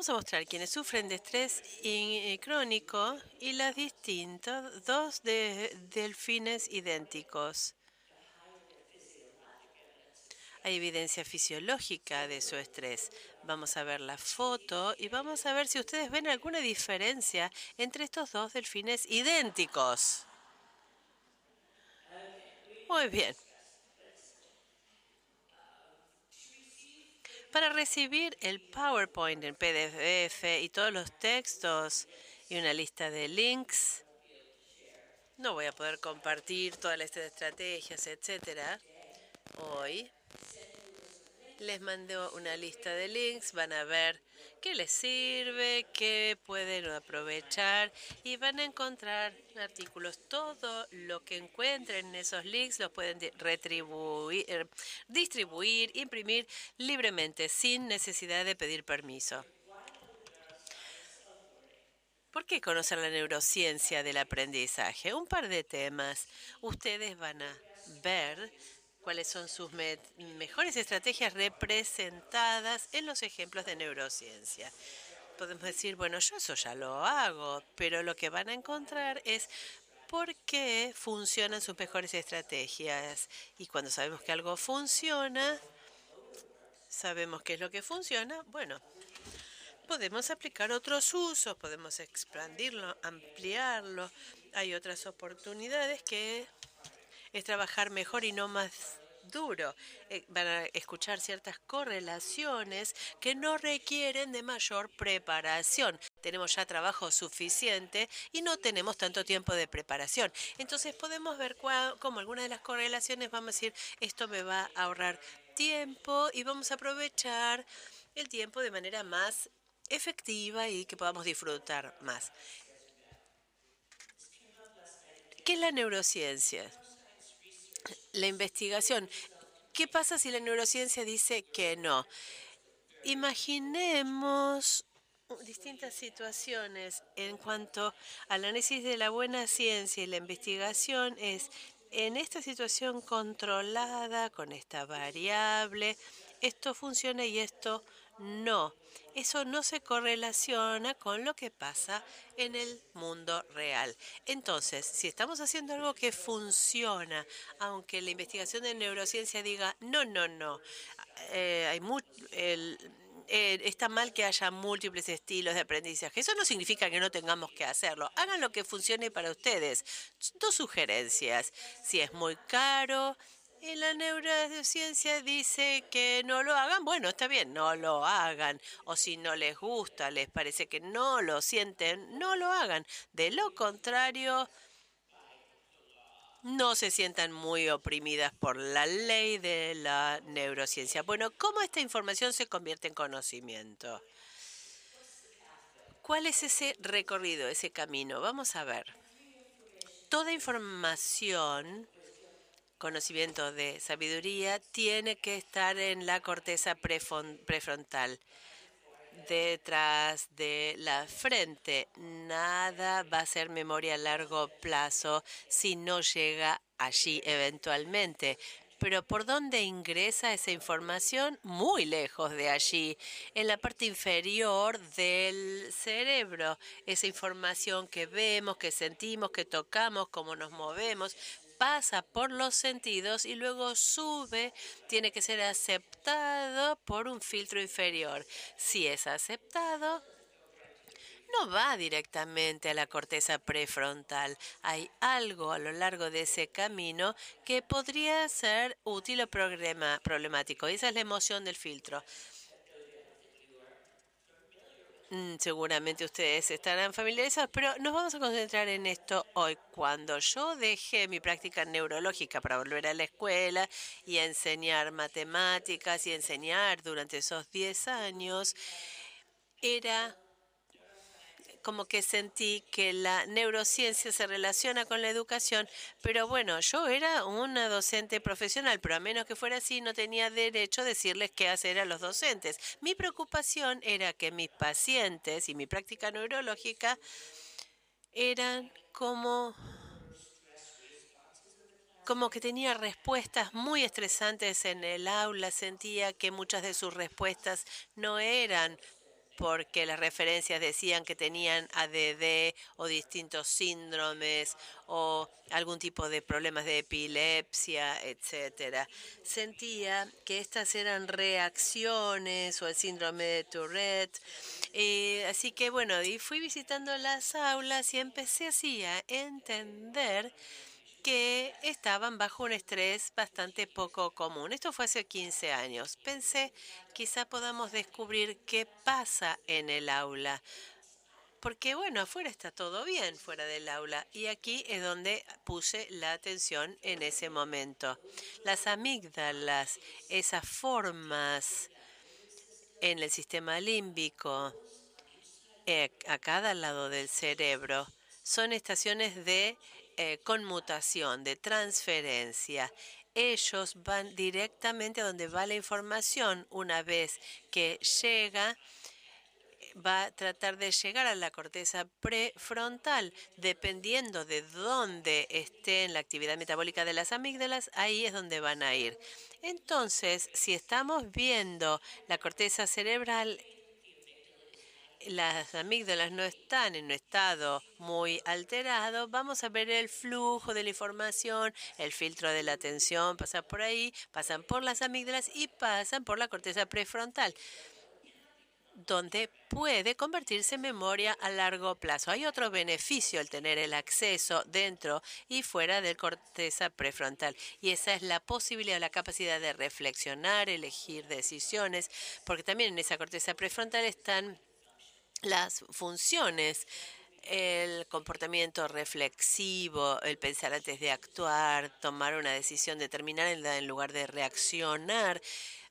Vamos a mostrar quienes sufren de estrés eh, crónico y las distintas dos de delfines idénticos. Hay evidencia fisiológica de su estrés. Vamos a ver la foto y vamos a ver si ustedes ven alguna diferencia entre estos dos delfines idénticos. Muy bien. Para recibir el PowerPoint en PDF y todos los textos y una lista de links, no voy a poder compartir toda la estrategias, etcétera, hoy. Les mando una lista de links, van a ver qué les sirve, qué pueden aprovechar y van a encontrar artículos. Todo lo que encuentren en esos links los pueden retribuir, er, distribuir, imprimir libremente, sin necesidad de pedir permiso. ¿Por qué conocer la neurociencia del aprendizaje? Un par de temas. Ustedes van a ver cuáles son sus mejores estrategias representadas en los ejemplos de neurociencia. Podemos decir, bueno, yo eso ya lo hago, pero lo que van a encontrar es por qué funcionan sus mejores estrategias. Y cuando sabemos que algo funciona, sabemos qué es lo que funciona, bueno, podemos aplicar otros usos, podemos expandirlo, ampliarlo. Hay otras oportunidades que es trabajar mejor y no más duro. Eh, van a escuchar ciertas correlaciones que no requieren de mayor preparación. Tenemos ya trabajo suficiente y no tenemos tanto tiempo de preparación. Entonces podemos ver cómo algunas de las correlaciones vamos a decir, esto me va a ahorrar tiempo y vamos a aprovechar el tiempo de manera más efectiva y que podamos disfrutar más. ¿Qué es la neurociencia? La investigación. ¿Qué pasa si la neurociencia dice que no? Imaginemos distintas situaciones en cuanto al análisis de la buena ciencia y la investigación es en esta situación controlada con esta variable, esto funciona y esto no. Eso no se correlaciona con lo que pasa en el mundo real. Entonces, si estamos haciendo algo que funciona, aunque la investigación de neurociencia diga, no, no, no, eh, eh, está mal que haya múltiples estilos de aprendizaje. Eso no significa que no tengamos que hacerlo. Hagan lo que funcione para ustedes. Dos sugerencias. Si es muy caro, y la neurociencia dice que no lo hagan. Bueno, está bien, no lo hagan. O si no les gusta, les parece que no lo sienten, no lo hagan. De lo contrario, no se sientan muy oprimidas por la ley de la neurociencia. Bueno, ¿cómo esta información se convierte en conocimiento? ¿Cuál es ese recorrido, ese camino? Vamos a ver. Toda información conocimiento de sabiduría tiene que estar en la corteza prefrontal, detrás de la frente. Nada va a ser memoria a largo plazo si no llega allí eventualmente. Pero ¿por dónde ingresa esa información? Muy lejos de allí, en la parte inferior del cerebro. Esa información que vemos, que sentimos, que tocamos, cómo nos movemos, pasa por los sentidos y luego sube, tiene que ser aceptado por un filtro inferior. Si es aceptado, no va directamente a la corteza prefrontal. Hay algo a lo largo de ese camino que podría ser útil o problemático. Esa es la emoción del filtro. Mm, seguramente ustedes estarán familiarizados, pero nos vamos a concentrar en esto hoy. Cuando yo dejé mi práctica neurológica para volver a la escuela y enseñar matemáticas y enseñar durante esos 10 años, era como que sentí que la neurociencia se relaciona con la educación, pero bueno, yo era una docente profesional, pero a menos que fuera así, no tenía derecho a decirles qué hacer a los docentes. Mi preocupación era que mis pacientes y mi práctica neurológica eran como como que tenía respuestas muy estresantes en el aula, sentía que muchas de sus respuestas no eran porque las referencias decían que tenían ADD o distintos síndromes o algún tipo de problemas de epilepsia, etcétera. Sentía que estas eran reacciones o el síndrome de Tourette. así que bueno, y fui visitando las aulas y empecé así a entender que estaban bajo un estrés bastante poco común. Esto fue hace 15 años. Pensé, quizá podamos descubrir qué pasa en el aula. Porque bueno, afuera está todo bien, fuera del aula. Y aquí es donde puse la atención en ese momento. Las amígdalas, esas formas en el sistema límbico, eh, a cada lado del cerebro, son estaciones de eh, conmutación, de transferencia. Ellos van directamente a donde va la información. Una vez que llega, va a tratar de llegar a la corteza prefrontal. Dependiendo de dónde esté en la actividad metabólica de las amígdalas, ahí es donde van a ir. Entonces, si estamos viendo la corteza cerebral las amígdalas no están en un estado muy alterado, vamos a ver el flujo de la información, el filtro de la atención pasa por ahí, pasan por las amígdalas y pasan por la corteza prefrontal donde puede convertirse en memoria a largo plazo. Hay otro beneficio al tener el acceso dentro y fuera del corteza prefrontal y esa es la posibilidad, la capacidad de reflexionar, elegir decisiones, porque también en esa corteza prefrontal están las funciones, el comportamiento reflexivo, el pensar antes de actuar, tomar una decisión determinada en lugar de reaccionar.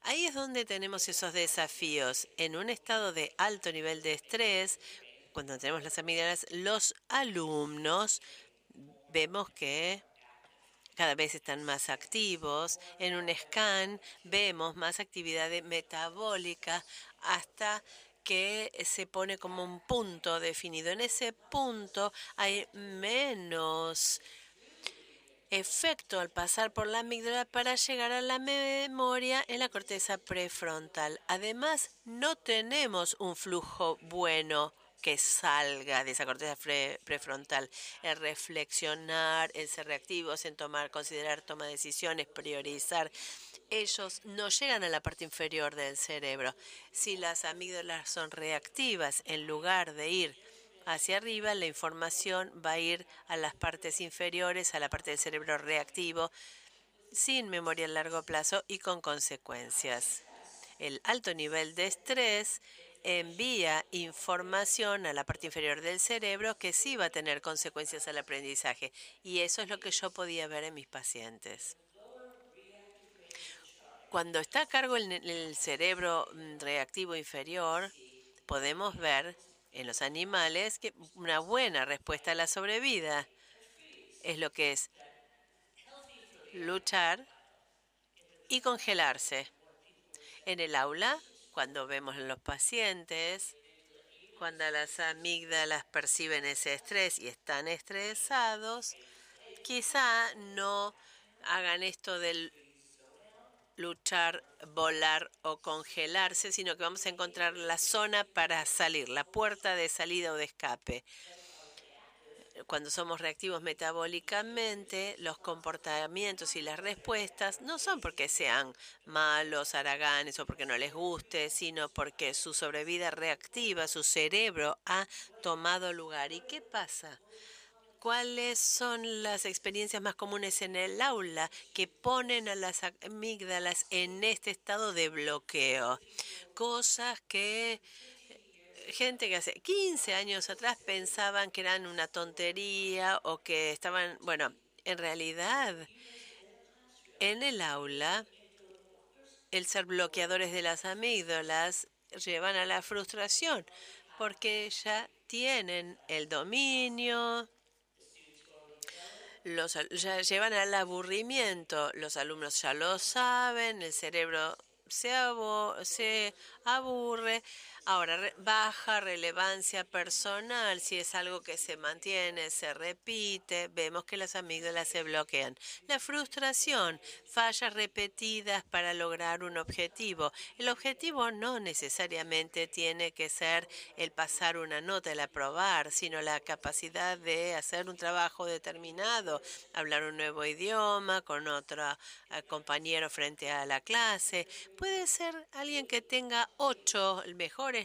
Ahí es donde tenemos esos desafíos. En un estado de alto nivel de estrés, cuando tenemos las amígdalas, los alumnos vemos que cada vez están más activos. En un scan vemos más actividad metabólica hasta que se pone como un punto definido. En ese punto hay menos efecto al pasar por la amígdala para llegar a la memoria en la corteza prefrontal. Además, no tenemos un flujo bueno que salga de esa corteza prefrontal. El reflexionar, el ser reactivos, en tomar, considerar, toma decisiones, priorizar ellos no llegan a la parte inferior del cerebro. Si las amígdalas son reactivas, en lugar de ir hacia arriba, la información va a ir a las partes inferiores, a la parte del cerebro reactivo, sin memoria a largo plazo y con consecuencias. El alto nivel de estrés envía información a la parte inferior del cerebro que sí va a tener consecuencias al aprendizaje. Y eso es lo que yo podía ver en mis pacientes. Cuando está a cargo el, cerebro mm, reactivo inferior, podemos ver en los animales que una buena respuesta a la sobrevida es lo que es luchar y congelarse. En el aula, cuando vemos a los pacientes, cuando las amígdalas perciben ese estrés y están estresados, quizá no hagan esto del luchar, volar o congelarse, sino que vamos a encontrar la zona para salir, la puerta de salida o de escape. Cuando somos reactivos metabólicamente, los comportamientos y las respuestas no son porque sean malos, haraganes o porque no les guste, sino porque su sobrevida reactiva, su cerebro ha tomado lugar. ¿Y qué pasa? ¿Cuáles son las experiencias más comunes en el aula que ponen a las amígdalas en este estado de bloqueo? Cosas que gente que hace 15 años atrás pensaban que eran una tontería o que estaban, bueno, en realidad en el aula el ser bloqueadores de las amígdalas llevan a la frustración porque ya tienen el dominio, los, ya llevan al aburrimiento. Los alumnos ya lo saben, el cerebro se, se aburre. Ahora, baja relevancia personal, si es algo que se mantiene, se repite, vemos que las amígdalas se bloquean. La frustración, fallas repetidas para lograr un objetivo. El objetivo no necesariamente tiene que ser el pasar una nota, el aprobar, sino la capacidad de hacer un trabajo determinado, hablar un nuevo idioma con otro compañero frente a la clase. Puede ser alguien que tenga ocho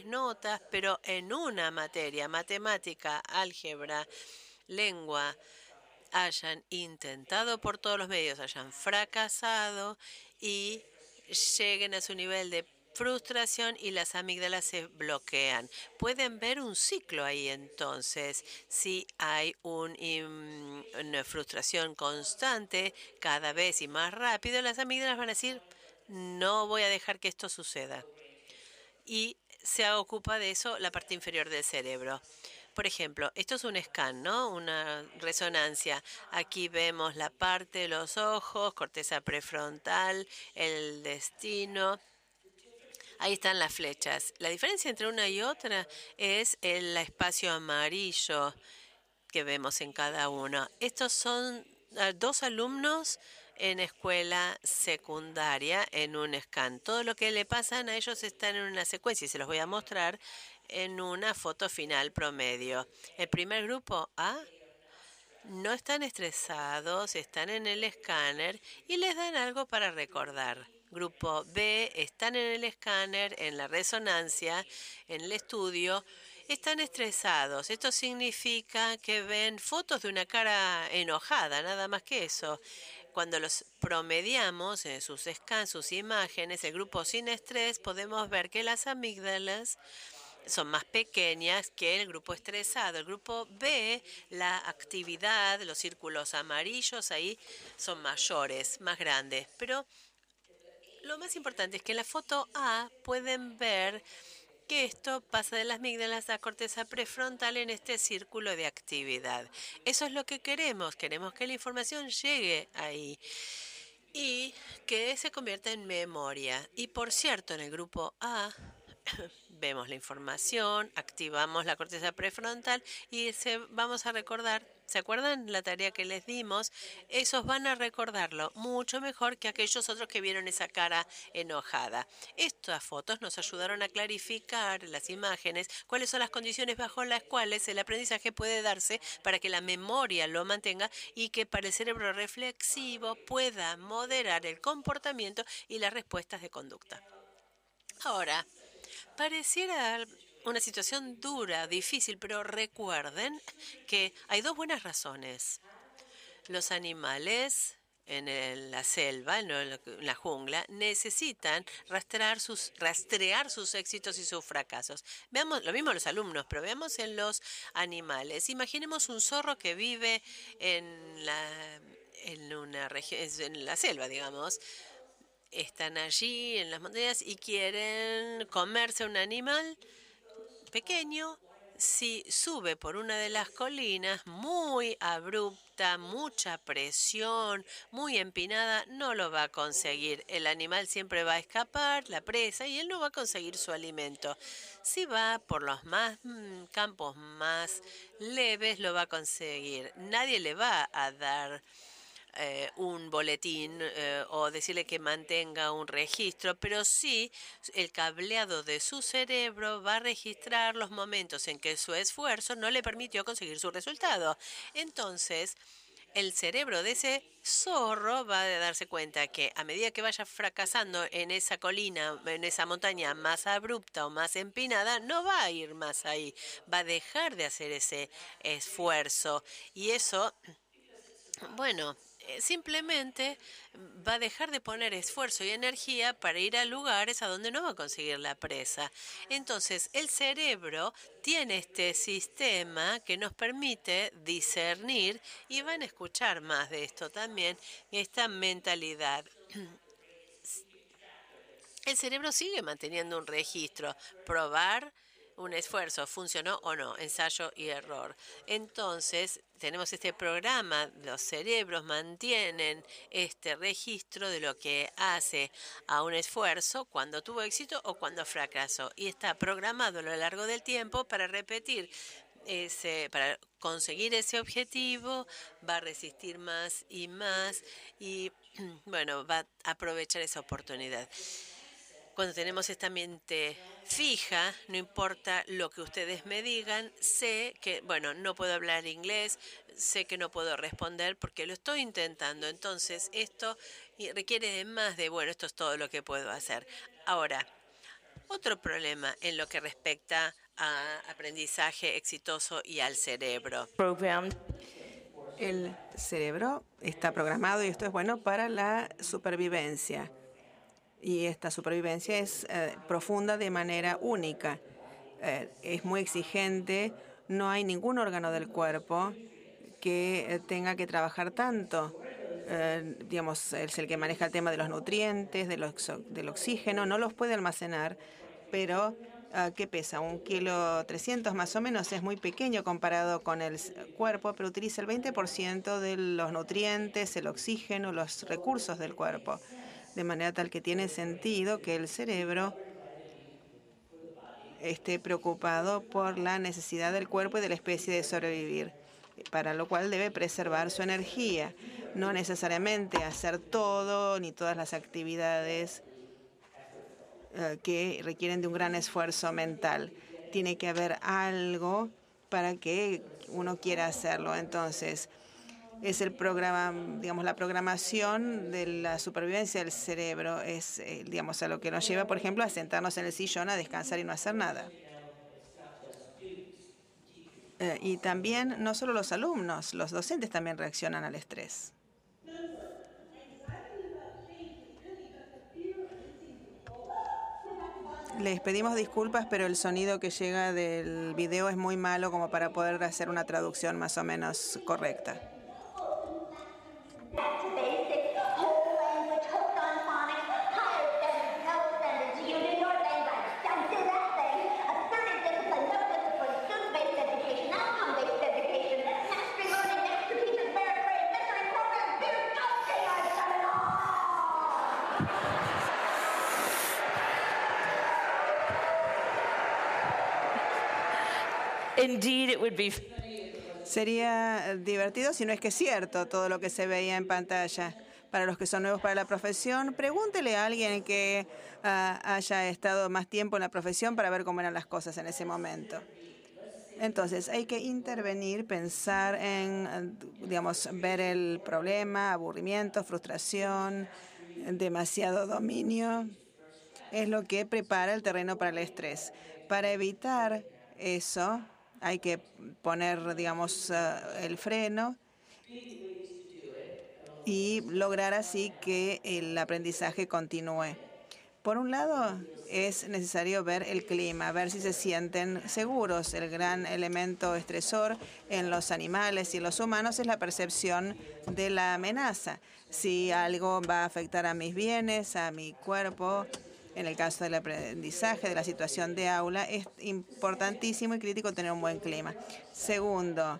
notas, pero en una materia, matemática, álgebra, lengua, hayan intentado por todos los medios, hayan fracasado y lleguen a su nivel de frustración y las amígdalas se bloquean. Pueden ver un ciclo ahí entonces. Si hay una frustración constante, cada vez y más rápido, las amígdalas van a decir, no voy a dejar que esto suceda. Y se ocupa de eso la parte inferior del cerebro. Por ejemplo, esto es un scan, ¿no? Una resonancia. Aquí vemos la parte de los ojos, corteza prefrontal, el destino. Ahí están las flechas. La diferencia entre una y otra es el espacio amarillo que vemos en cada uno. Estos son ah, dos alumnos en escuela secundaria en un scan. Todo lo que le pasan a ellos está en una secuencia y se los voy a mostrar en una foto final promedio. El primer grupo A no están estresados, están en el escáner y les dan algo para recordar. Grupo B están en el escáner, en la resonancia, en el estudio, están estresados. Esto significa que ven fotos de una cara enojada, nada más que eso. Cuando los promediamos en sus scans, sus imágenes, el grupo sin estrés, podemos ver que las amígdalas son más pequeñas que el grupo estresado. El grupo B, la actividad, los círculos amarillos ahí son mayores, más grandes. Pero lo más importante es que en la foto A pueden ver que esto pasa de las amígdalas a corteza prefrontal en este círculo de actividad. Eso es lo que queremos, queremos que la información llegue ahí y que se convierta en memoria. Y por cierto, en el grupo A vemos la información, activamos la corteza prefrontal y vamos a recordar ¿Se acuerdan la tarea que les dimos? Esos van a recordarlo mucho mejor que aquellos otros que vieron esa cara enojada. Estas fotos nos ayudaron a clarificar las imágenes, cuáles son las condiciones bajo las cuales el aprendizaje puede darse para que la memoria lo mantenga y que para el cerebro reflexivo pueda moderar el comportamiento y las respuestas de conducta. Ahora, pareciera una situación dura, difícil, pero recuerden que hay dos buenas razones. Los animales en la selva, en la jungla, necesitan rastrear sus, éxitos y sus fracasos. Veamos, lo mismo los alumnos, pero veamos en los animales. Imaginemos un zorro que vive en la, en en la selva, digamos. Están allí en las montañas y quieren comerse un animal pequeño, si sube por una de las colinas muy abrupta, mucha presión, muy empinada, no lo va a conseguir. El animal siempre va a escapar, la presa, y él no va a conseguir su alimento. Si va por los más mm, campos más leves, lo va a conseguir. Nadie le va a dar eh, un boletín eh, o decirle que mantenga un registro, pero sí el cableado de su cerebro va a registrar los momentos en que su esfuerzo no le permitió conseguir su resultado. Entonces, el cerebro de ese zorro va a darse cuenta que a medida que vaya fracasando en esa colina, en esa montaña más abrupta o más empinada, no va a ir más ahí, va a dejar de hacer ese esfuerzo. Y eso, bueno, simplemente va a dejar de poner esfuerzo y energía para ir a lugares a donde no va a conseguir la presa. Entonces, el cerebro tiene este sistema que nos permite discernir y van a escuchar más de esto también, esta mentalidad. El cerebro sigue manteniendo un registro, probar, un esfuerzo, funcionó o no, ensayo y error. Entonces, tenemos este programa, los cerebros mantienen este registro de lo que hace a un esfuerzo cuando tuvo éxito o cuando fracasó. Y está programado a lo largo del tiempo para repetir ese, para conseguir ese objetivo, va a resistir más y más y bueno, va a aprovechar esa oportunidad. Cuando tenemos esta mente fija, no importa lo que ustedes me digan, sé que, bueno, no puedo hablar inglés, sé que no puedo responder porque lo estoy intentando. Entonces, esto requiere de más de, bueno, esto es todo lo que puedo hacer. Ahora, otro problema en lo que respecta a aprendizaje exitoso y al cerebro. El cerebro está programado y esto es bueno para la supervivencia y esta supervivencia es eh, profunda de manera única. Eh, es muy exigente, no hay ningún órgano del cuerpo que eh, tenga que trabajar tanto. digamos, es el que maneja el tema de los nutrientes, del, oxígeno, no los puede almacenar, pero ¿qué pesa? Un kilo 300 más o menos, es muy pequeño comparado con el cuerpo, pero utiliza el 20% de los nutrientes, el oxígeno, los recursos del cuerpo de manera tal que tiene sentido que el cerebro esté preocupado por la necesidad del cuerpo y de la especie de sobrevivir, para lo cual debe preservar su energía, no necesariamente hacer todo ni todas las actividades eh, que requieren de un gran esfuerzo mental. Tiene que haber algo para que uno quiera hacerlo. Entonces, es el programa, digamos, la programación de la supervivencia del cerebro, es, eh, digamos, a lo que nos lleva, por ejemplo, a sentarnos en el sillón a descansar y no hacer nada. Eh, y también, no solo los alumnos, los docentes también reaccionan al estrés. Les pedimos disculpas, pero el sonido que llega del video es muy malo como para poder hacer una traducción más o menos correcta. Sería divertido si no es que es cierto todo lo que se veía en pantalla. Para los que son nuevos para la profesión, pregúntele a alguien que ah, haya estado más tiempo en la profesión para ver cómo eran las cosas en ese momento. Entonces, hay que intervenir, pensar en, digamos, ver el problema, aburrimiento, frustración, demasiado dominio. Es lo que prepara el terreno para el estrés. Para evitar eso, hay que poner, digamos, eh, el freno y lograr así que el aprendizaje continúe. Por un lado, es necesario ver el clima, ver si se sienten seguros. El gran elemento estresor en los animales y los humanos es la percepción de la amenaza. Si algo va a afectar a mis bienes, a mi cuerpo, en el caso del aprendizaje, de la situación de aula, es importantísimo y crítico tener un buen clima. Segundo,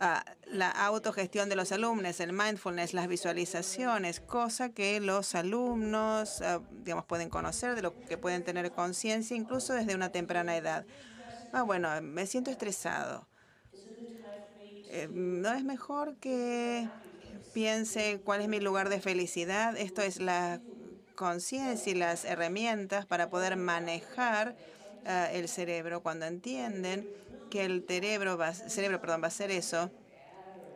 ah, la autogestión de los alumnos, el mindfulness, las visualizaciones, cosa que los alumnos, ah, digamos, pueden conocer, de lo que pueden tener conciencia, incluso desde una temprana edad. Ah, bueno, me siento estresado. Eh, ¿No es mejor que piense cuál es mi lugar de felicidad? Esto es la conciencia y las herramientas para poder manejar eh, el cerebro cuando entienden que el cerebro va, cerebro, perdón, va a hacer eso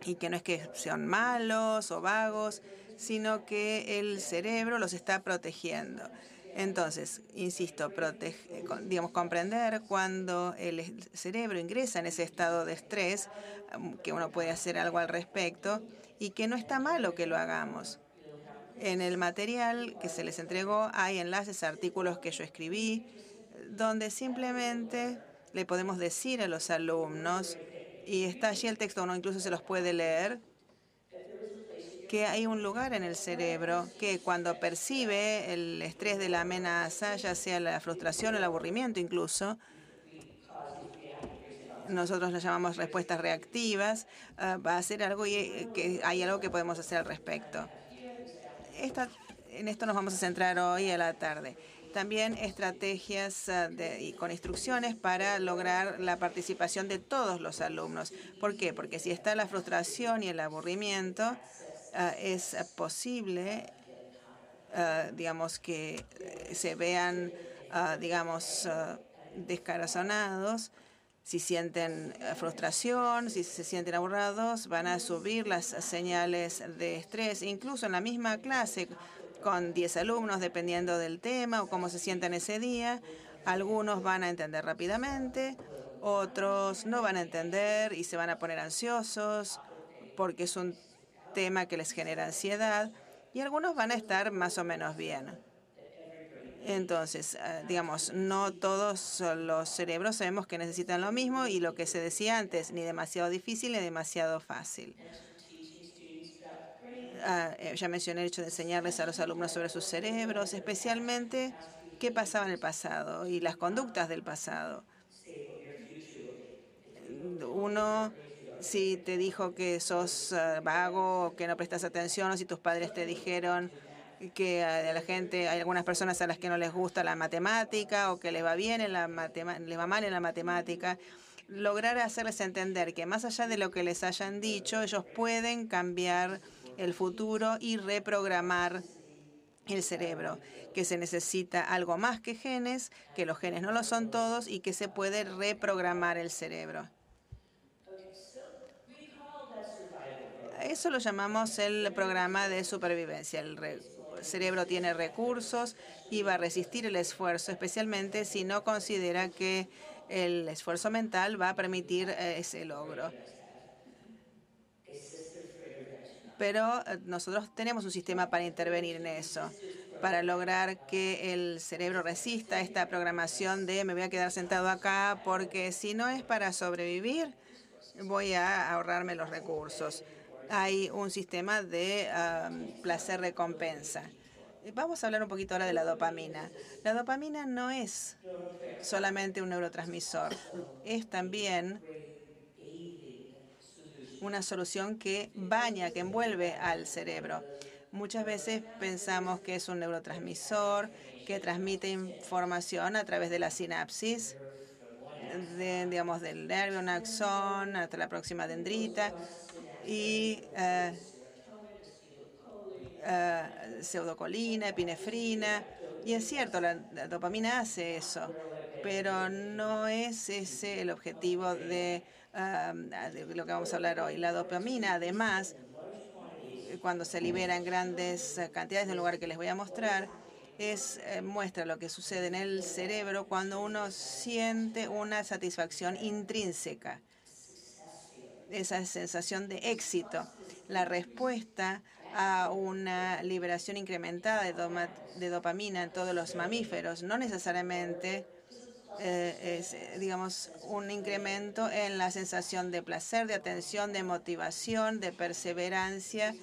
y que no es que sean malos o vagos, sino que el cerebro los está protegiendo. Entonces, insisto, digamos, comprender cuando el cerebro ingresa en ese estado de estrés, que uno puede hacer algo al respecto y que no está malo que lo hagamos. En el material que se les entregó hay enlaces artículos que yo escribí, donde simplemente le podemos decir a los alumnos, y está allí el texto, uno incluso se los puede leer, que hay un lugar en el cerebro que cuando percibe el estrés de la amenaza, ya sea la frustración o el aburrimiento incluso, nosotros las llamamos respuestas reactivas, ah, va a ser algo y que hay algo que podemos hacer al respecto. Esta, en esto nos vamos a centrar hoy a la tarde. También estrategias ah, y con instrucciones para lograr la participación de todos los alumnos. ¿Por qué? Porque si está la frustración y el aburrimiento, ah, es posible, digamos, que eh, se vean, digamos, descarazonados si sienten eh, frustración, si se sienten aburridos, van a subir las señales de estrés, incluso en la misma clase con 10 alumnos, dependiendo del tema o cómo se sientan ese día. Algunos van a entender rápidamente, otros no van a entender y se van a poner ansiosos porque es un tema que les genera ansiedad y algunos van a estar más o menos bien. Entonces, ah, digamos, no todos los cerebros sabemos que necesitan lo mismo y lo que se decía antes, ni demasiado difícil ni demasiado fácil. Ah, eh, ya mencioné el hecho de enseñarles a los alumnos sobre sus cerebros, especialmente qué pasaba en el pasado y las conductas del pasado. Uno, si te dijo que sos ah, vago o que no prestas atención, o si tus padres te dijeron que a la gente, hay algunas personas a las que no les gusta la matemática o que les va bien en la les va mal en la matemática, lograr hacerles entender que más allá de lo que les hayan dicho, ellos pueden cambiar el futuro y reprogramar el cerebro, que se necesita algo más que genes, que los genes no lo son todos y que se puede reprogramar el cerebro. Eso lo llamamos el programa de supervivencia, el cerebro tiene recursos y va a resistir el esfuerzo, especialmente si no considera que el esfuerzo mental va a permitir eh, ese logro. Pero eh, nosotros tenemos un sistema para intervenir en eso, para lograr que el cerebro resista esta programación de me voy a quedar sentado acá porque si no es para sobrevivir, voy a ahorrarme los recursos hay un sistema de placer-recompensa. Vamos a hablar un poquito ahora de la dopamina. La dopamina no es solamente un neurotransmisor, es también una solución que baña, que envuelve al cerebro. Muchas veces pensamos que es un neurotransmisor que transmite información a través de la sinapsis, digamos, del nervio, un axón, hasta la próxima dendrita, y uh, pseudocolina, epinefrina. Y es cierto, la, dopamina hace eso, pero no es ese el objetivo de, de, lo que vamos a hablar hoy. La dopamina, además, cuando se libera en grandes cantidades, en el lugar que les voy a mostrar, es, muestra lo que sucede en el cerebro cuando uno siente una satisfacción intrínseca esa sensación de éxito. La respuesta a una liberación incrementada de, dopamina en todos los mamíferos, no necesariamente eh, es, digamos, un incremento en la sensación de placer, de atención, de motivación, de perseverancia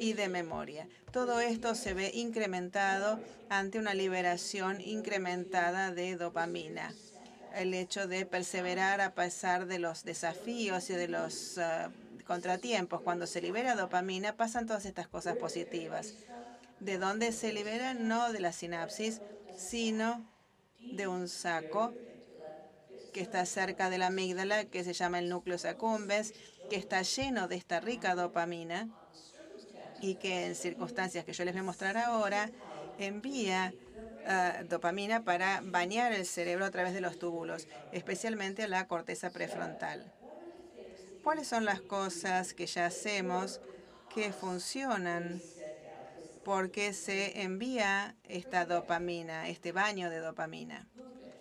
y de memoria. Todo esto se ve incrementado ante una liberación incrementada de dopamina el hecho de perseverar a pesar de los desafíos y de los ah, contratiempos. Cuando se libera dopamina pasan todas estas cosas positivas. ¿De dónde se libera? No de la sinapsis, sino de un saco que está cerca de la amígdala, que se llama el núcleo accumbens, que está lleno de esta rica dopamina y que en circunstancias que yo les voy a mostrar ahora, envía eh, dopamina para bañar el cerebro a través de los túbulos, especialmente la corteza prefrontal. ¿Cuáles son las cosas que ya hacemos que funcionan porque se envía esta dopamina, este baño de dopamina?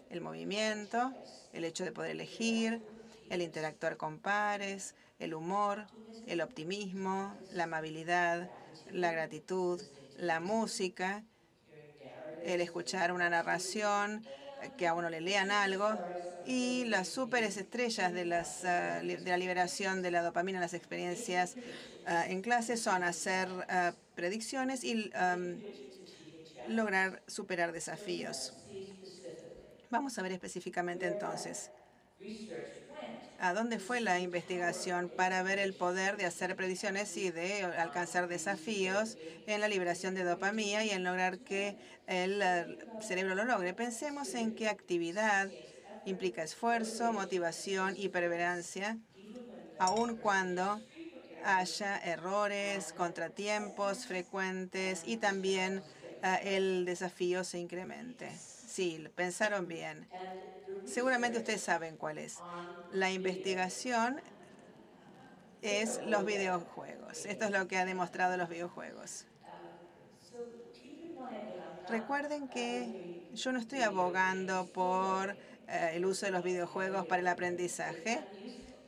El movimiento, el hecho de poder elegir, el interactuar con pares, el humor, el optimismo, la amabilidad, la gratitud, la música el escuchar una narración, que a uno le lean algo, y las superestrellas estrellas de, las, ah, de la liberación de la dopamina en las experiencias ah, en clase son hacer ah, predicciones y lograr superar desafíos. Vamos a ver específicamente entonces. A dónde fue la investigación para ver el poder de hacer predicciones y de alcanzar desafíos en la liberación de dopamina y en lograr que el eh, cerebro lo logre. Pensemos en qué actividad implica esfuerzo, motivación y perseverancia, aun cuando haya errores, contratiempos frecuentes y también eh, el desafío se incremente. Sí, pensaron bien. Seguramente ustedes saben cuál es. La investigación es los videojuegos. Esto es lo que ha demostrado los videojuegos. Recuerden que yo no estoy abogando por eh, el uso de los videojuegos para el aprendizaje,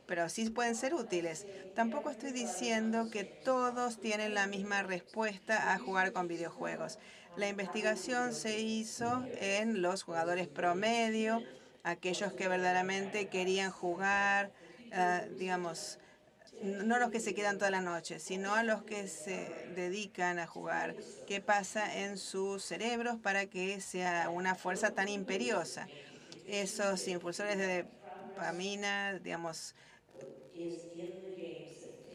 pero sí pueden ser útiles. Tampoco estoy diciendo que todos tienen la misma respuesta a jugar con videojuegos. La investigación se hizo en los jugadores promedio, aquellos que verdaderamente querían jugar, eh, digamos, no los que se quedan toda la noche, sino a los que se dedican a jugar. ¿Qué pasa en sus cerebros para que sea una fuerza tan imperiosa? Esos impulsores de dopamina, digamos,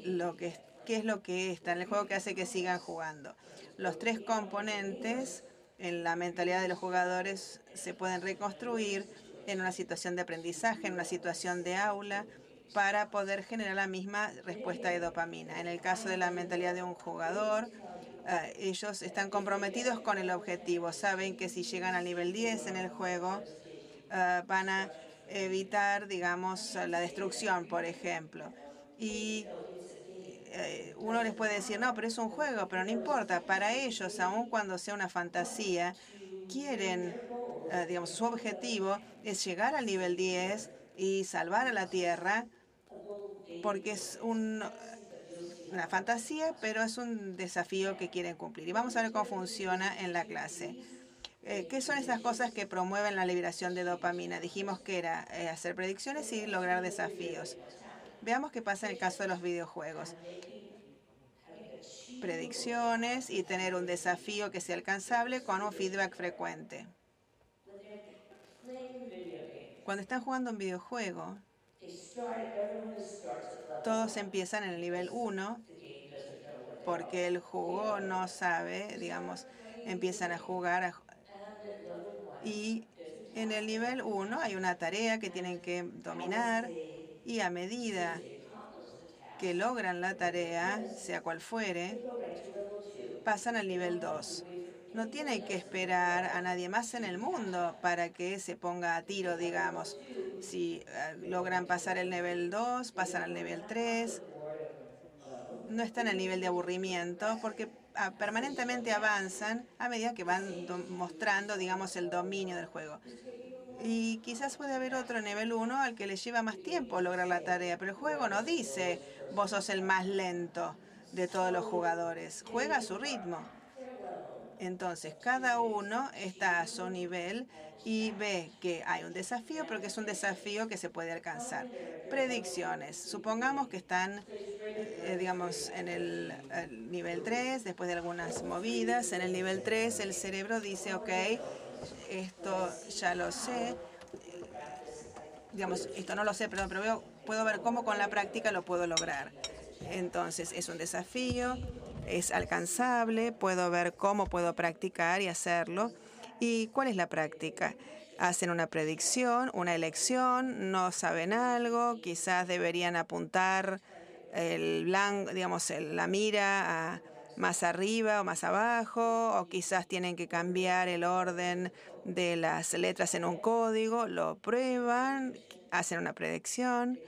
lo que, ¿qué es lo que está en el juego que hace que sigan jugando? Los tres componentes en la mentalidad de los jugadores se pueden reconstruir en una situación de aprendizaje, en una situación de aula, para poder generar la misma respuesta de dopamina. En el caso de la mentalidad de un jugador, eh, ellos están comprometidos con el objetivo. Saben que si llegan al nivel 10 en el juego, eh, van a evitar, digamos, la destrucción, por ejemplo. Y eh, uno les puede decir, no, pero es un juego, pero no importa. Para ellos, aun cuando sea una fantasía, quieren eh, digamos, su objetivo es llegar al nivel 10 y salvar a la Tierra, porque es una fantasía, pero es un desafío que quieren cumplir. Y vamos a ver cómo funciona en la clase. Eh, ¿Qué son esas cosas que promueven la liberación de dopamina? Dijimos que era eh, hacer predicciones y lograr desafíos. Veamos qué pasa en el caso de los videojuegos. Predicciones y tener un desafío que sea alcanzable con un feedback frecuente. Cuando están jugando un videojuego, todos empiezan en el nivel 1 porque el juego no sabe, digamos, empiezan a jugar y en el nivel 1 hay una tarea que tienen que dominar y a medida que logran la tarea, sea cual fuere, pasan al nivel 2 no tiene que esperar a nadie más en el mundo para que se ponga a tiro, digamos. Si eh, logran pasar el nivel 2, pasan al nivel 3, no están el nivel de aburrimiento porque ah, permanentemente avanzan a medida que van mostrando, digamos, el dominio del juego. Y quizás puede haber otro nivel 1 al que le lleva más tiempo lograr la tarea, pero el juego no dice vos sos el más lento de todos los jugadores. Juega a su ritmo. Entonces, cada uno está a su nivel y ve que hay un desafío, pero que es un desafío que se puede alcanzar. Predicciones. Supongamos que están, eh, digamos, en el, el, nivel 3, después de algunas movidas. En el nivel 3, el cerebro dice, ok, esto ya lo sé. Digamos, esto no lo sé, pero, veo, puedo ver cómo con la práctica lo puedo lograr. Entonces, es un desafío es alcanzable, puedo ver cómo puedo practicar y hacerlo. ¿Y cuál es la práctica? Hacen una predicción, una elección, no saben algo, quizás deberían apuntar el blanco, digamos, la mira más arriba o más abajo, o quizás tienen que cambiar el orden de las letras en un código, lo prueban, hacen una predicción,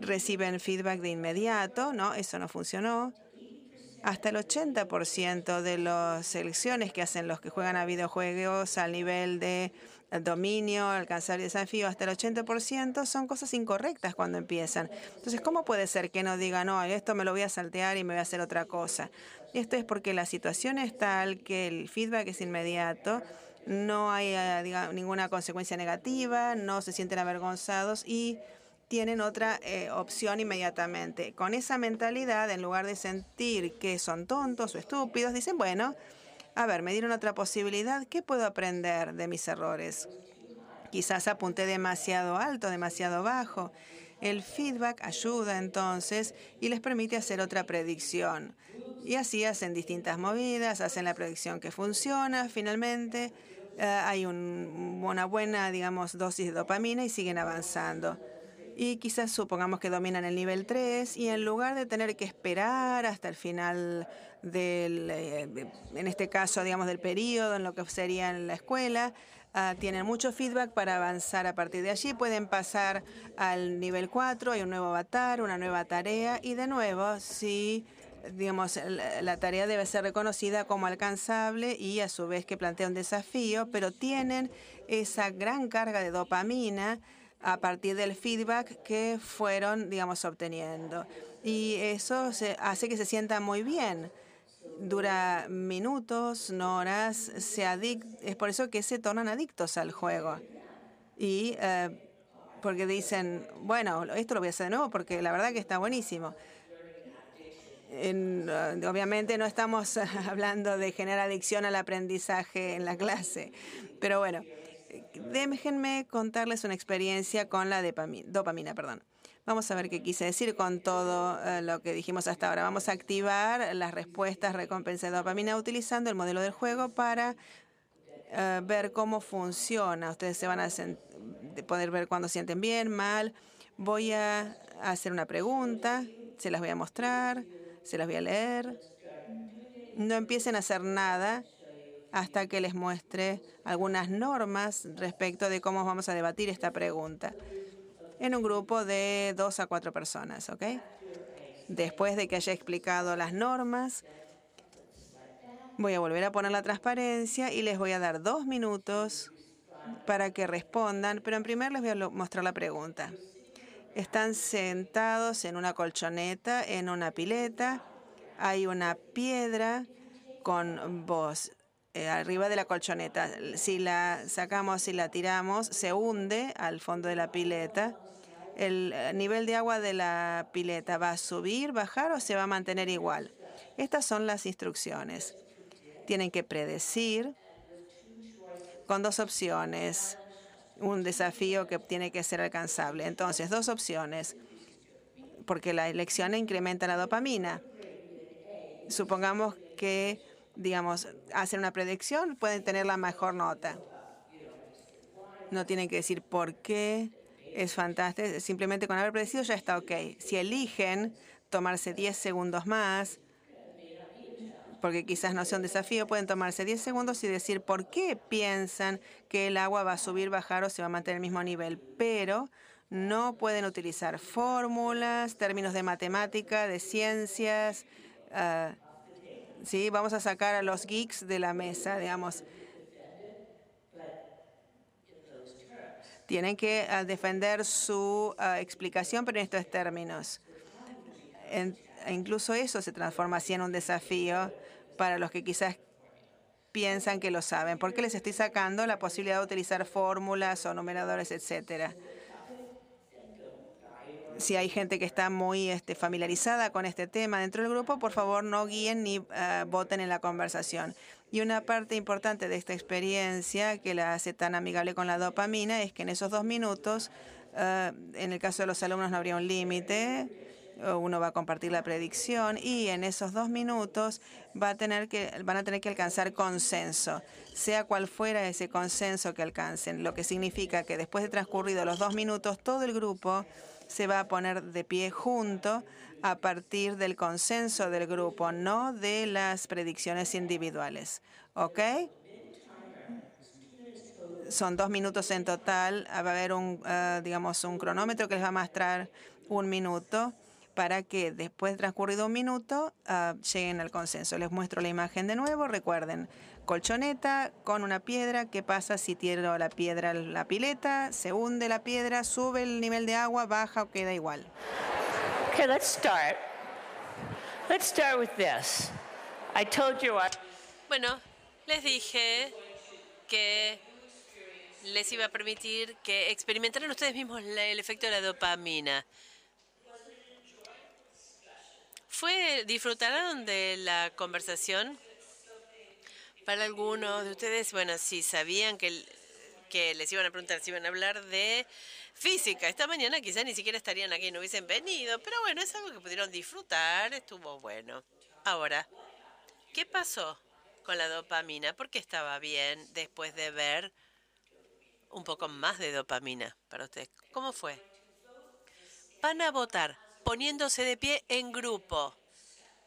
reciben feedback de inmediato, no, eso no funcionó. Hasta el 80% de las selecciones que hacen los que juegan a videojuegos al nivel de dominio, alcanzar desafío, hasta el 80% son cosas incorrectas cuando empiezan. Entonces, ¿cómo puede ser que no diga, no, esto me lo voy a saltear y me voy a hacer otra cosa? Esto es porque la situación es tal que el feedback es inmediato, no hay eh, ninguna consecuencia negativa, no se sienten avergonzados y tienen otra eh, opción inmediatamente. Con esa mentalidad, en lugar de sentir que son tontos o estúpidos, dicen, bueno, a ver, me dieron otra posibilidad, ¿qué puedo aprender de mis errores? Quizás apunté demasiado alto, demasiado bajo. El feedback ayuda entonces y les permite hacer otra predicción. Y así hacen distintas movidas, hacen la predicción que funciona finalmente. Eh, hay una buena, digamos, dosis de dopamina y siguen avanzando y quizás supongamos que dominan el nivel 3 y en lugar de tener que esperar hasta el final del, eh, en este caso, digamos, del periodo, en lo que sería en la escuela, ah, tienen mucho feedback para avanzar a partir de allí. Pueden pasar al nivel 4, hay un nuevo avatar, una nueva tarea y de nuevo, si digamos, la tarea debe ser reconocida como alcanzable y a su vez que plantea un desafío, pero tienen esa gran carga de dopamina a partir del feedback que fueron, digamos, obteniendo. Y eso se hace que se sienta muy bien. Dura minutos, no horas, se es por eso que se tornan adictos al juego. Y eh, porque dicen, bueno, esto lo voy a hacer de nuevo porque la verdad que está buenísimo. Eh, obviamente no estamos hablando de generar adicción al aprendizaje en la clase, pero bueno, déjenme contarles una experiencia con la dopamina. Perdón. Vamos a ver qué quise decir con todo eh, lo que dijimos hasta ahora. Vamos a activar las respuestas recompensa de dopamina utilizando el modelo del juego para eh, ver cómo funciona. Ustedes se van a poder ver cuando sienten bien, mal. Voy a hacer una pregunta, se las voy a mostrar, se las voy a leer. No empiecen a hacer nada hasta que les muestre algunas normas respecto de cómo vamos a debatir esta pregunta en un grupo de dos a cuatro personas, ¿ok? Después de que haya explicado las normas, voy a volver a poner la transparencia y les voy a dar dos minutos para que respondan, pero en primer les voy a mostrar la pregunta. Están sentados en una colchoneta, en una pileta, hay una piedra con voz eh, arriba de la colchoneta. Si la sacamos y la tiramos, se hunde al fondo de la pileta. El eh, nivel de agua de la pileta va a subir, bajar o se va a mantener igual. Estas son las instrucciones. Tienen que predecir con dos opciones un desafío que tiene que ser alcanzable. Entonces, dos opciones, porque la elección incrementa la dopamina. Supongamos que digamos, hacen una predicción, pueden tener la mejor nota. No tienen que decir por qué es fantástico, simplemente con haber predecido ya está ok. Si eligen tomarse 10 segundos más, porque quizás no sea un desafío, pueden tomarse 10 segundos y decir por qué piensan que el agua va a subir, bajar o se va a mantener el mismo nivel, pero no pueden utilizar fórmulas, términos de matemática, de ciencias, uh, ¿sí? Vamos a sacar a los geeks de la mesa, digamos. Tienen que ah, defender su ah, explicación, pero en estos términos. E incluso eso se transforma así en un desafío para los que quizás piensan que lo saben, porque les estoy sacando la posibilidad de utilizar fórmulas o numeradores, etcétera si hay gente que está muy este, familiarizada con este tema dentro del grupo, por favor no guíen ni eh, voten en la conversación. Y una parte importante de esta experiencia que la hace tan amigable con la dopamina es que en esos dos minutos, eh, en el caso de los alumnos no habría un límite, uno va a compartir la predicción y en esos dos minutos va a tener que, van a tener que alcanzar consenso, sea cual fuera ese consenso que alcancen, lo que significa que después de transcurrido los dos minutos, todo el grupo se va a poner de pie junto a partir del consenso del grupo, no de las predicciones individuales. ¿Ok? Son dos minutos en total. Va a haber un, ah, digamos, un cronómetro que les va a mostrar un minuto para que después de transcurrido un minuto ah, lleguen al consenso. Les muestro la imagen de nuevo. Recuerden, colchoneta con una piedra. ¿Qué pasa si tiro la piedra a la pileta? Se hunde la piedra, sube el nivel de agua, baja o queda igual. Okay, let's start. Let's start with this. I told you Bueno, les dije que les iba a permitir que experimentaran ustedes mismos el efecto de la dopamina. ¿Fue, disfrutaron de la conversación? Para algunos de ustedes, bueno, si sabían que, que les iban a preguntar, si iban a hablar de física. Esta mañana quizás ni siquiera estarían aquí, no hubiesen venido, pero bueno, es algo que pudieron disfrutar, estuvo bueno. Ahora, ¿qué pasó con la dopamina? ¿Por qué estaba bien después de ver un poco más de dopamina para ustedes? ¿Cómo fue? Van a votar poniéndose de pie en grupo.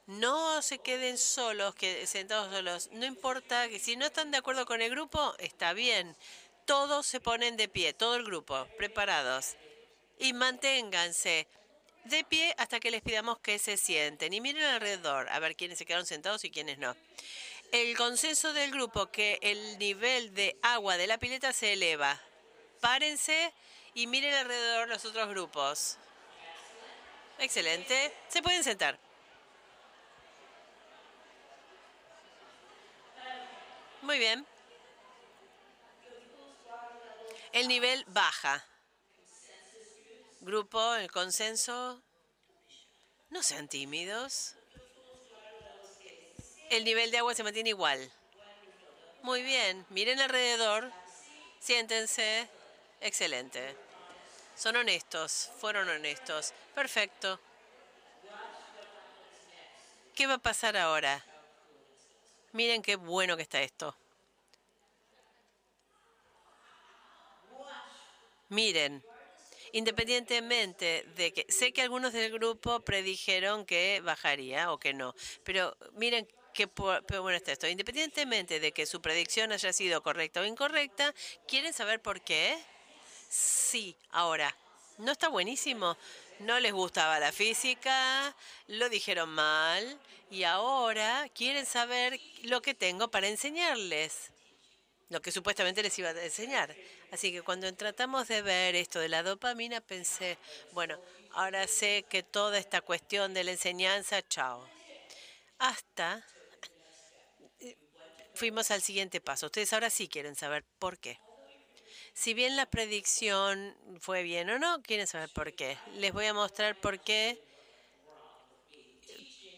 No se queden solos, que sentados solos. No importa que si no están de acuerdo con el grupo, está bien. Todos se ponen de pie, todo el grupo, preparados. Y manténganse de pie hasta que les pidamos que se sienten y miren alrededor a ver quiénes se quedaron sentados y quiénes no. El consenso del grupo que el nivel de agua de la pileta se eleva. Párense y miren alrededor los otros grupos. Excelente. Se pueden sentar. Muy bien. El nivel baja. Grupo, el consenso. No sean tímidos. El nivel de agua se mantiene igual. Muy bien. Miren alrededor. Siéntense. Excelente. Son honestos. Fueron honestos. Perfecto. ¿Qué va a pasar ahora? Miren qué bueno que está esto. Miren, independientemente de que sé que algunos del grupo predijeron que bajaría o que no, pero miren qué bueno está esto. Independientemente de que su predicción haya sido correcta o incorrecta, ¿quieren saber por qué? Sí, ahora, ¿no está buenísimo? No les gustaba la física, lo dijeron mal y ahora quieren saber lo que tengo para enseñarles, lo que supuestamente les iba a enseñar. Así que cuando tratamos de ver esto de la dopamina, pensé, bueno, ahora sé que toda esta cuestión de la enseñanza, chao. Hasta eh, fuimos al siguiente paso. Ustedes ahora sí quieren saber por qué. Si bien la predicción fue bien o no, quieren saber por qué. Les voy a mostrar por qué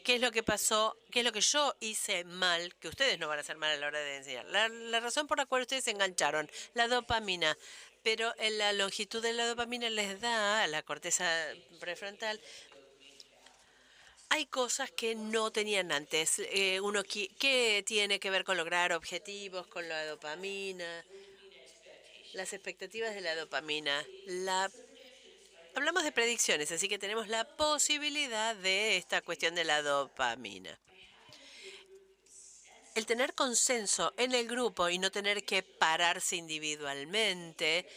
qué es lo que pasó, qué es lo que yo hice mal, que ustedes no van a hacer mal a la hora de enseñar. La, razón por la cual ustedes se engancharon, la dopamina. Pero en la longitud de la dopamina les da a la corteza prefrontal hay cosas que no tenían antes. Eh, uno que tiene que ver con lograr objetivos, con la dopamina, las expectativas de la dopamina, la Hablamos de predicciones, así que tenemos la posibilidad de esta cuestión de la dopamina. El tener consenso en el grupo y no tener que pararse individualmente,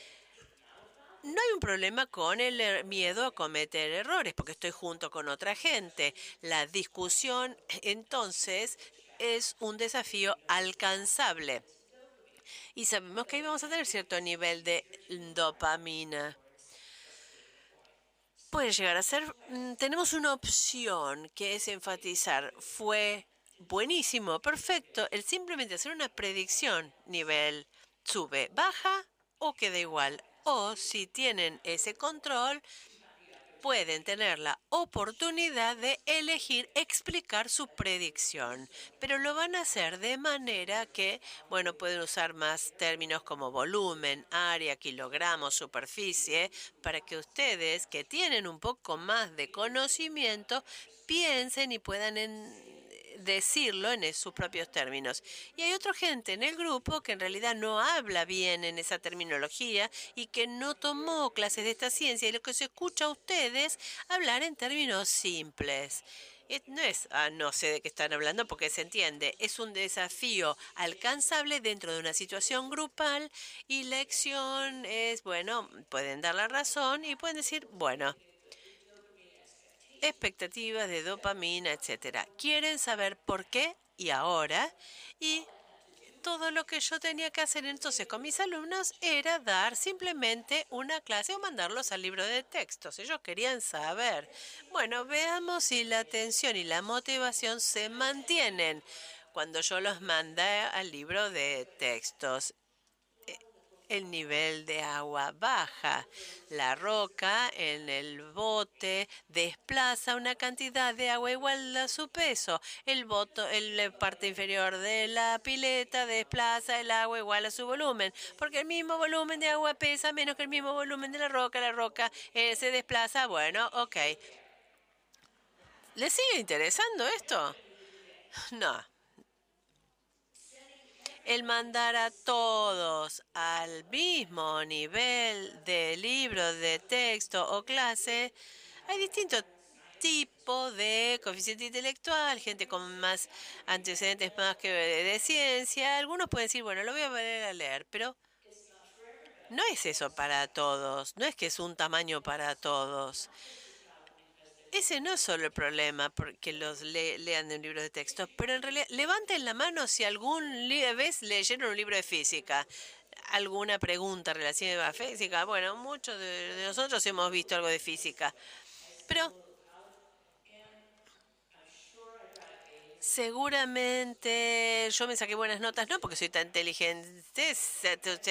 no hay un problema con el er, miedo a cometer errores, porque estoy junto con otra gente. La discusión, entonces, es un desafío alcanzable. Y sabemos que ahí vamos a tener cierto nivel de dopamina puede llegar a ser, mm, tenemos una opción que es enfatizar, fue buenísimo, perfecto, el simplemente hacer una predicción, nivel sube, baja o queda igual. O si tienen ese control, pueden tener la oportunidad de elegir explicar su predicción, pero lo van a hacer de manera que, bueno, pueden usar más términos como volumen, área, kilogramos, superficie, para que ustedes que tienen un poco más de conocimiento piensen y puedan decirlo en sus propios términos. Y hay otra gente en el grupo que en realidad no habla bien en esa terminología y que no tomó clases de esta ciencia y lo que se escucha a ustedes hablar en términos simples. No es, ah, no sé de qué están hablando porque se entiende, es un desafío alcanzable dentro de una situación grupal y lección es, bueno, pueden dar la razón y pueden decir, bueno, expectativas de dopamina, etcétera. Quieren saber por qué y ahora y todo lo que yo tenía que hacer entonces con mis alumnos era dar simplemente una clase o mandarlos al libro de textos. Ellos querían saber. Bueno, veamos si la atención y la motivación se mantienen cuando yo los mandé al libro de textos. El nivel de agua baja. La roca en el bote desplaza una cantidad de agua igual a su peso. El boto, la parte inferior de la pileta desplaza el agua igual a su volumen, porque el mismo volumen de agua pesa menos que el mismo volumen de la roca. La roca eh, se desplaza. Bueno, ok. ¿Le sigue interesando esto? No el mandar a todos al mismo nivel de libro, de texto o clase, hay distintos tipos de coeficiente intelectual, gente con más antecedentes más que de ciencia. Algunos pueden decir, bueno, lo voy a volver a leer, pero no es eso para todos, no es que es un tamaño para todos. Ese no es solo el problema porque los lean de un libro de texto, pero en realidad levanten la mano si algún vez leyeron un libro de física. ¿Alguna pregunta relacionada a física? Bueno, muchos de nosotros hemos visto algo de física. Pero Seguramente yo me saqué buenas notas, no porque soy tan inteligente,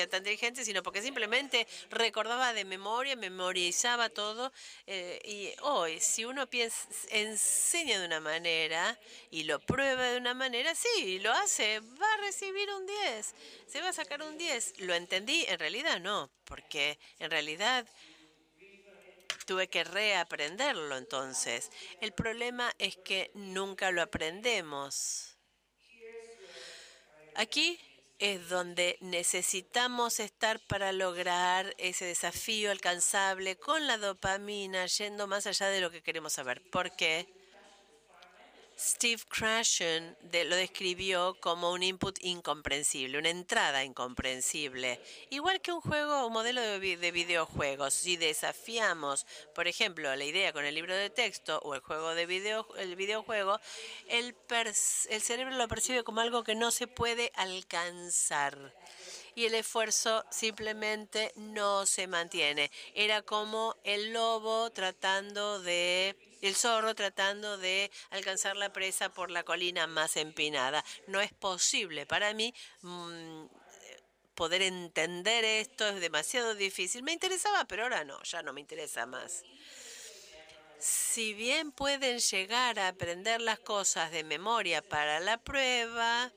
tan inteligente, sino porque simplemente recordaba de memoria, memorizaba todo. Eh, y hoy, si uno piensa, enseña de una manera y lo prueba de una manera, sí, lo hace, va a recibir un 10, se va a sacar un 10. ¿Lo entendí? En realidad no, porque en realidad tuve que reaprenderlo entonces. El problema es que nunca lo aprendemos. Aquí es donde necesitamos estar para lograr ese desafío alcanzable con la dopamina, yendo más allá de lo que queremos saber. ¿Por qué? Steve Krashen lo describió como un input incomprensible, una entrada incomprensible. Igual que un juego, un modelo de, videojuegos. Si desafiamos, por ejemplo, la idea con el libro de texto o el juego de video, el videojuego, el, el cerebro lo percibe como algo que no se puede alcanzar y el esfuerzo simplemente no se mantiene. Era como el lobo tratando de el zorro tratando de alcanzar la presa por la colina más empinada. No es posible para mí mm, poder entender esto, es demasiado difícil. Me interesaba, pero ahora no, ya no me interesa más. Si bien pueden llegar a aprender las cosas de memoria para la prueba,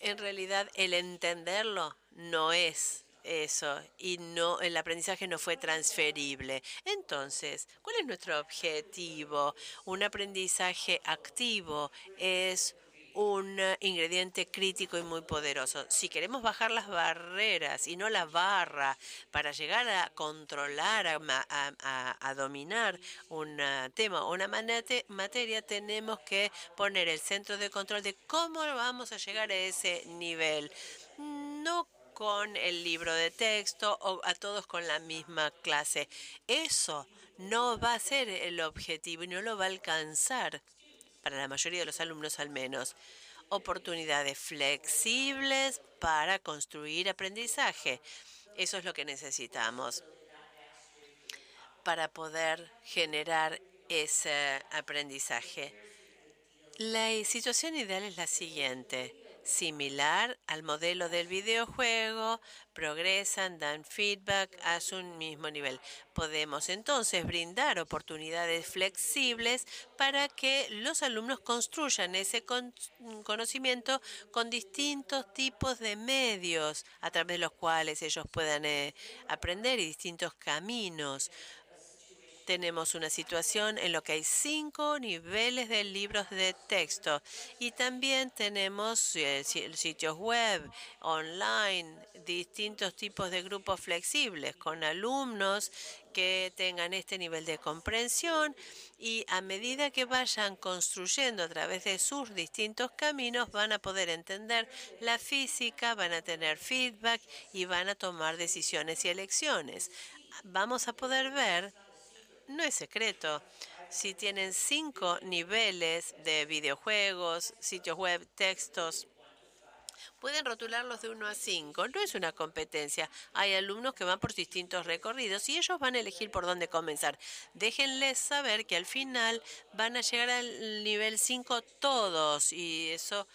en realidad el entenderlo no es eso y no el aprendizaje no fue transferible. Entonces, ¿cuál es nuestro objetivo? Un aprendizaje activo es un ingrediente crítico y muy poderoso. Si queremos bajar las barreras y no la barra para llegar a controlar, a, dominar un tema o una materia, tenemos que poner el centro de control de cómo vamos a llegar a ese nivel. No con el libro de texto o a todos con la misma clase. Eso no va a ser el objetivo y no lo va a alcanzar, para la mayoría de los alumnos al menos. Oportunidades flexibles para construir aprendizaje. Eso es lo que necesitamos para poder generar ese aprendizaje. La situación ideal es la siguiente similar al modelo del videojuego, progresan, dan feedback a su mismo nivel. Podemos entonces brindar oportunidades flexibles para que los alumnos construyan ese conocimiento con distintos tipos de medios a través de los cuales ellos puedan eh, aprender y distintos caminos tenemos una situación en lo que hay cinco niveles de libros de texto y también tenemos eh, sitios web, online, distintos tipos de grupos flexibles con alumnos que tengan este nivel de comprensión y a medida que vayan construyendo a través de sus distintos caminos van a poder entender la física, van a tener feedback y van a tomar decisiones y elecciones. Vamos a poder ver no es secreto. Si tienen cinco niveles de videojuegos, sitios web, textos, pueden rotularlos de uno a cinco. No es una competencia. Hay alumnos que van por distintos recorridos y ellos van a elegir por dónde comenzar. Déjenles saber que al final van a llegar al nivel 5 todos y eso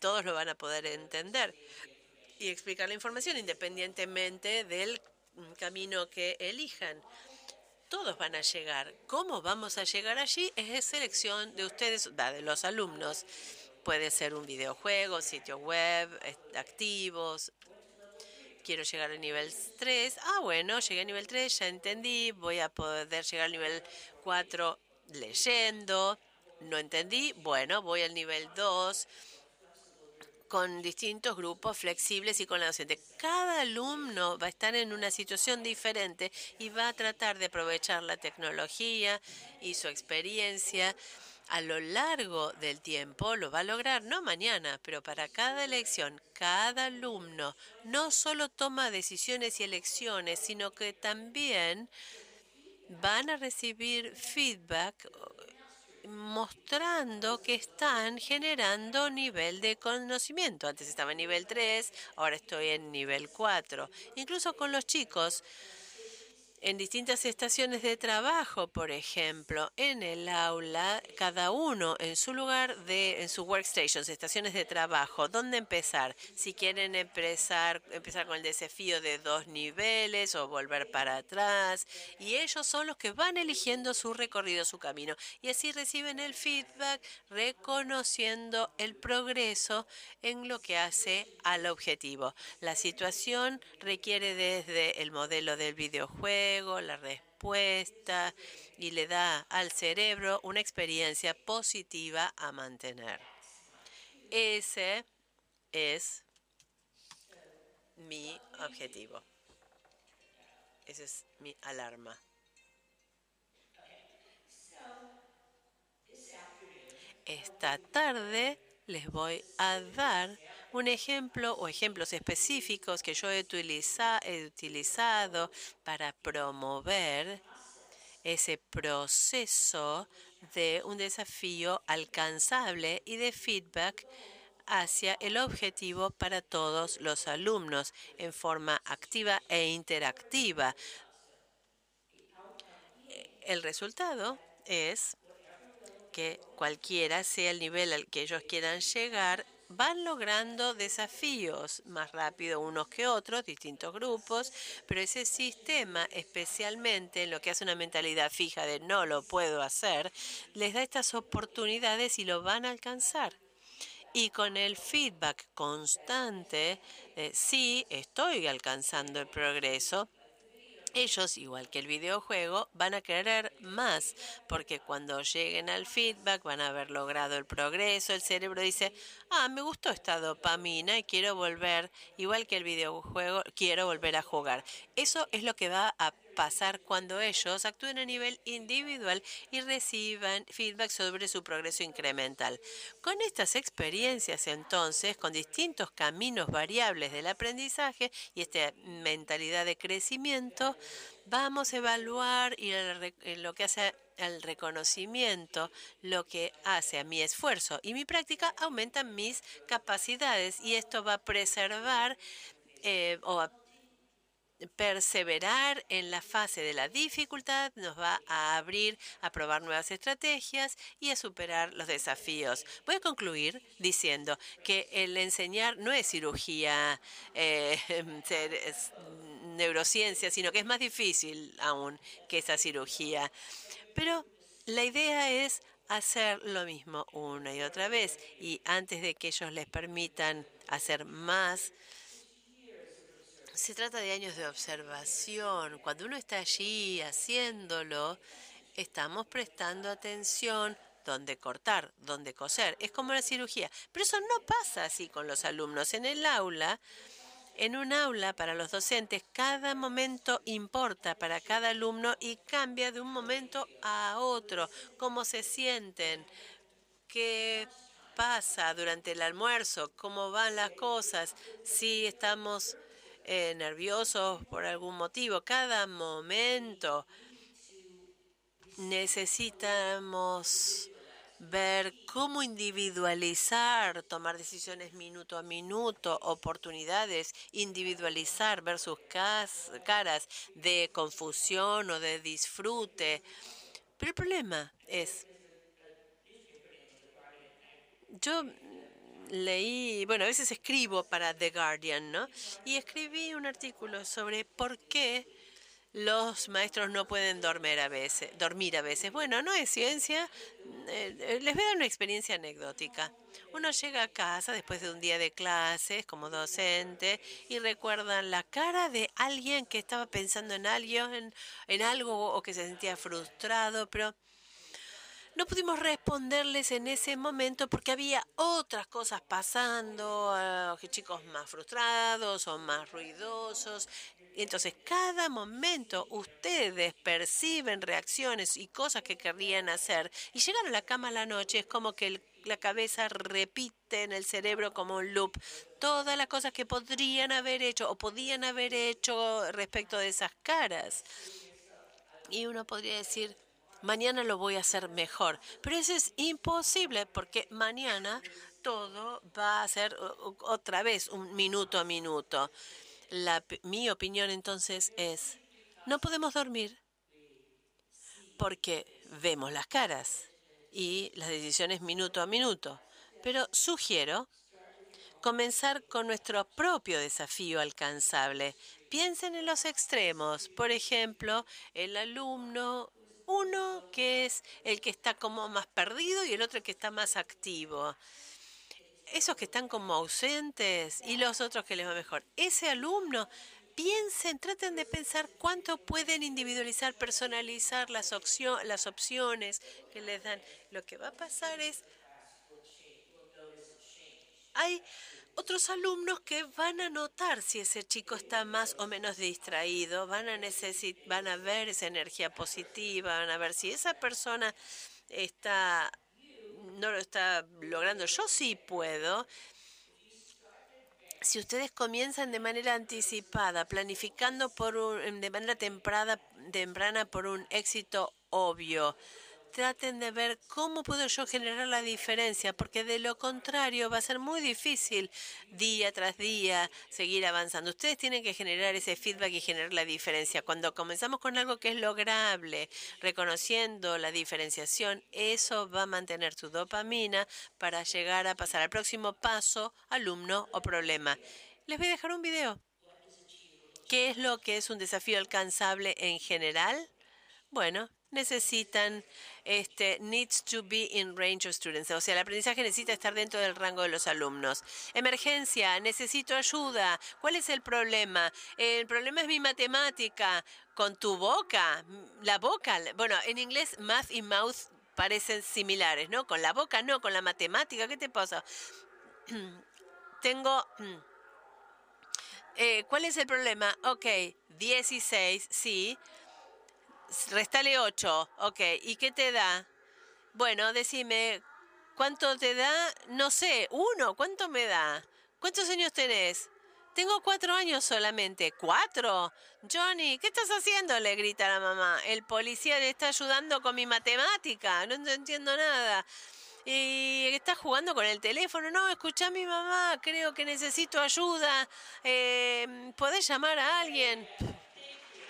todos lo van a poder entender. y explicar la información independientemente del camino que elijan. Todos van a llegar. ¿Cómo vamos a llegar allí? Es selección de ustedes, de los alumnos. Puede ser un videojuego, sitio web, activos. Quiero llegar al nivel 3. Ah, bueno, llegué a nivel 3, ya entendí. Voy a poder llegar al nivel 4 leyendo. No entendí. Bueno, voy al nivel 2 con distintos grupos flexibles y con la docente. Cada alumno va a estar en una situación diferente y va a tratar de aprovechar la tecnología y su experiencia a lo largo del tiempo lo va a lograr, no mañana, pero para cada elección, cada alumno no solo toma decisiones y elecciones, sino que también van a recibir feedback mostrando que están generando nivel de conocimiento. Antes estaba en nivel 3, ahora estoy en nivel 4. Incluso con los chicos en distintas estaciones de trabajo, por ejemplo, en el aula, cada uno en su lugar de, en su workstations, estaciones de trabajo, ¿dónde empezar? Si quieren empezar, empezar con el desafío de dos niveles o volver para atrás, y ellos son los que van eligiendo su recorrido, su camino, y así reciben el feedback reconociendo el progreso en lo que hace al objetivo. La situación requiere desde el modelo del videojuego, la respuesta y le da al cerebro una experiencia positiva a mantener. Ese es mi objetivo. Esa es mi alarma. Esta tarde les voy a dar un ejemplo o ejemplos específicos que yo he, utilizado para promover ese proceso de un desafío alcanzable y de feedback hacia el objetivo para todos los alumnos en forma activa e interactiva. El resultado es que cualquiera sea el nivel al que ellos quieran llegar, van logrando desafíos más rápido unos que otros, distintos grupos, pero ese sistema, especialmente en lo que hace una mentalidad fija de no lo puedo hacer, les da estas oportunidades y lo van a alcanzar. Y con el feedback constante, sí, estoy alcanzando el progreso, ellos, igual que el videojuego, van a querer más, porque cuando lleguen al feedback van a haber logrado el progreso, el cerebro dice, ah, me gustó esta dopamina y quiero volver, igual que el videojuego, quiero volver a jugar. Eso es lo que va a pasar cuando ellos actúen a nivel individual y reciban feedback sobre su progreso incremental. Con estas experiencias, entonces, con distintos caminos variables del aprendizaje y esta mentalidad de crecimiento, vamos a evaluar y lo que hace al reconocimiento, lo que hace a mi esfuerzo y mi práctica, aumentan mis capacidades y esto va a preservar eh, o a perseverar en la fase de la dificultad nos va a abrir a probar nuevas estrategias y a superar los desafíos. Voy a concluir diciendo que el enseñar no es cirugía, eh, neurociencia, sino que es más difícil aún que esa cirugía. Pero la idea es hacer lo mismo una y otra vez y antes de que ellos les permitan hacer más, se trata de años de observación. Cuando uno está allí haciéndolo, estamos prestando atención dónde cortar, dónde coser. Es como la cirugía. Pero eso no pasa así con los alumnos. En el aula, en un aula para los docentes, cada momento importa para cada alumno y cambia de un momento a otro. Cómo se sienten, qué pasa durante el almuerzo, cómo van las cosas, si estamos eh, nerviosos por algún motivo. Cada momento necesitamos ver cómo individualizar, tomar decisiones minuto a minuto, oportunidades, individualizar, ver sus caras de confusión o de disfrute. Pero el problema es, yo leí, bueno, a veces escribo para The Guardian, ¿no? Y escribí un artículo sobre por qué los maestros no pueden dormir a veces. Dormir a veces. Bueno, no es ciencia. Eh, eh, les voy a dar una experiencia anecdótica. Uno llega a casa después de un día de clases como docente y recuerdan la cara de alguien que estaba pensando en algo, en, en algo o que se sentía frustrado, pero no pudimos responderles en ese momento porque había otras cosas pasando, uh, chicos más frustrados o más ruidosos. Entonces, cada momento ustedes perciben reacciones y cosas que querrían hacer y llegan a la cama a la noche es como que la cabeza repite en el cerebro como un loop todas las cosas que podrían haber hecho o podían haber hecho respecto de esas caras. Y uno podría decir, mañana lo voy a hacer mejor. Pero eso es imposible porque mañana todo va a ser otra vez un minuto a minuto. Mi opinión entonces es, no podemos dormir porque vemos las caras y las decisiones minuto a minuto. Pero sugiero comenzar con nuestro propio desafío alcanzable. Piensen en los extremos. Por ejemplo, el alumno uno que es el que está como más perdido y el otro que está más activo. Esos que están como ausentes y los otros que les va mejor. Ese alumno, piensen, traten de pensar cuánto pueden individualizar, personalizar las, las opciones que les dan. Lo que va a pasar es, hay otros alumnos que van a notar si ese chico está más o menos distraído, van a van a ver esa energía positiva, van a ver si esa persona está no lo está logrando. Yo sí puedo. Si ustedes comienzan de manera anticipada, planificando por un, de manera temprana, temprana por un éxito obvio, traten de ver cómo puedo yo generar la diferencia, porque de lo contrario va a ser muy difícil día tras día seguir avanzando. Ustedes tienen que generar ese feedback y generar la diferencia. Cuando comenzamos con algo que es lograble, reconociendo la diferenciación, eso va a mantener tu dopamina para llegar a pasar al próximo paso, alumno o problema. Les voy a dejar un video. ¿Qué es lo que es un desafío alcanzable en general? Bueno, necesitan este needs to be in range of students, o sea, el aprendizaje necesita estar dentro del rango de los alumnos. Emergencia, necesito ayuda. ¿Cuál es el problema? El problema es mi matemática. Con tu boca, la boca, bueno, en inglés math y mouth parecen similares, ¿no? Con la boca no, con la matemática, ¿qué te pasa? Tengo eh, ¿Cuál es el problema? Ok, 16, sí. Restale 8. Ok, ¿y qué te da? Bueno, decime, ¿cuánto te da? No sé, uno, ¿cuánto me da? ¿Cuántos años tenés? Tengo cuatro años solamente. ¿Cuatro? Johnny, ¿qué estás haciendo? Le grita la mamá. El policía le está ayudando con mi matemática. No entiendo nada. Y está jugando con el teléfono. No, escucha a mi mamá. Creo que necesito ayuda. Eh, ¿Podés llamar a alguien?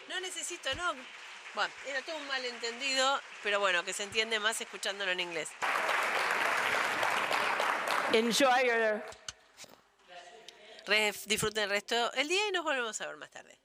No necesito, no. Bueno, era todo un malentendido, pero bueno, que se entiende más escuchándolo en inglés. Enjoy your... disfruten el resto del día y nos volvemos a ver más tarde.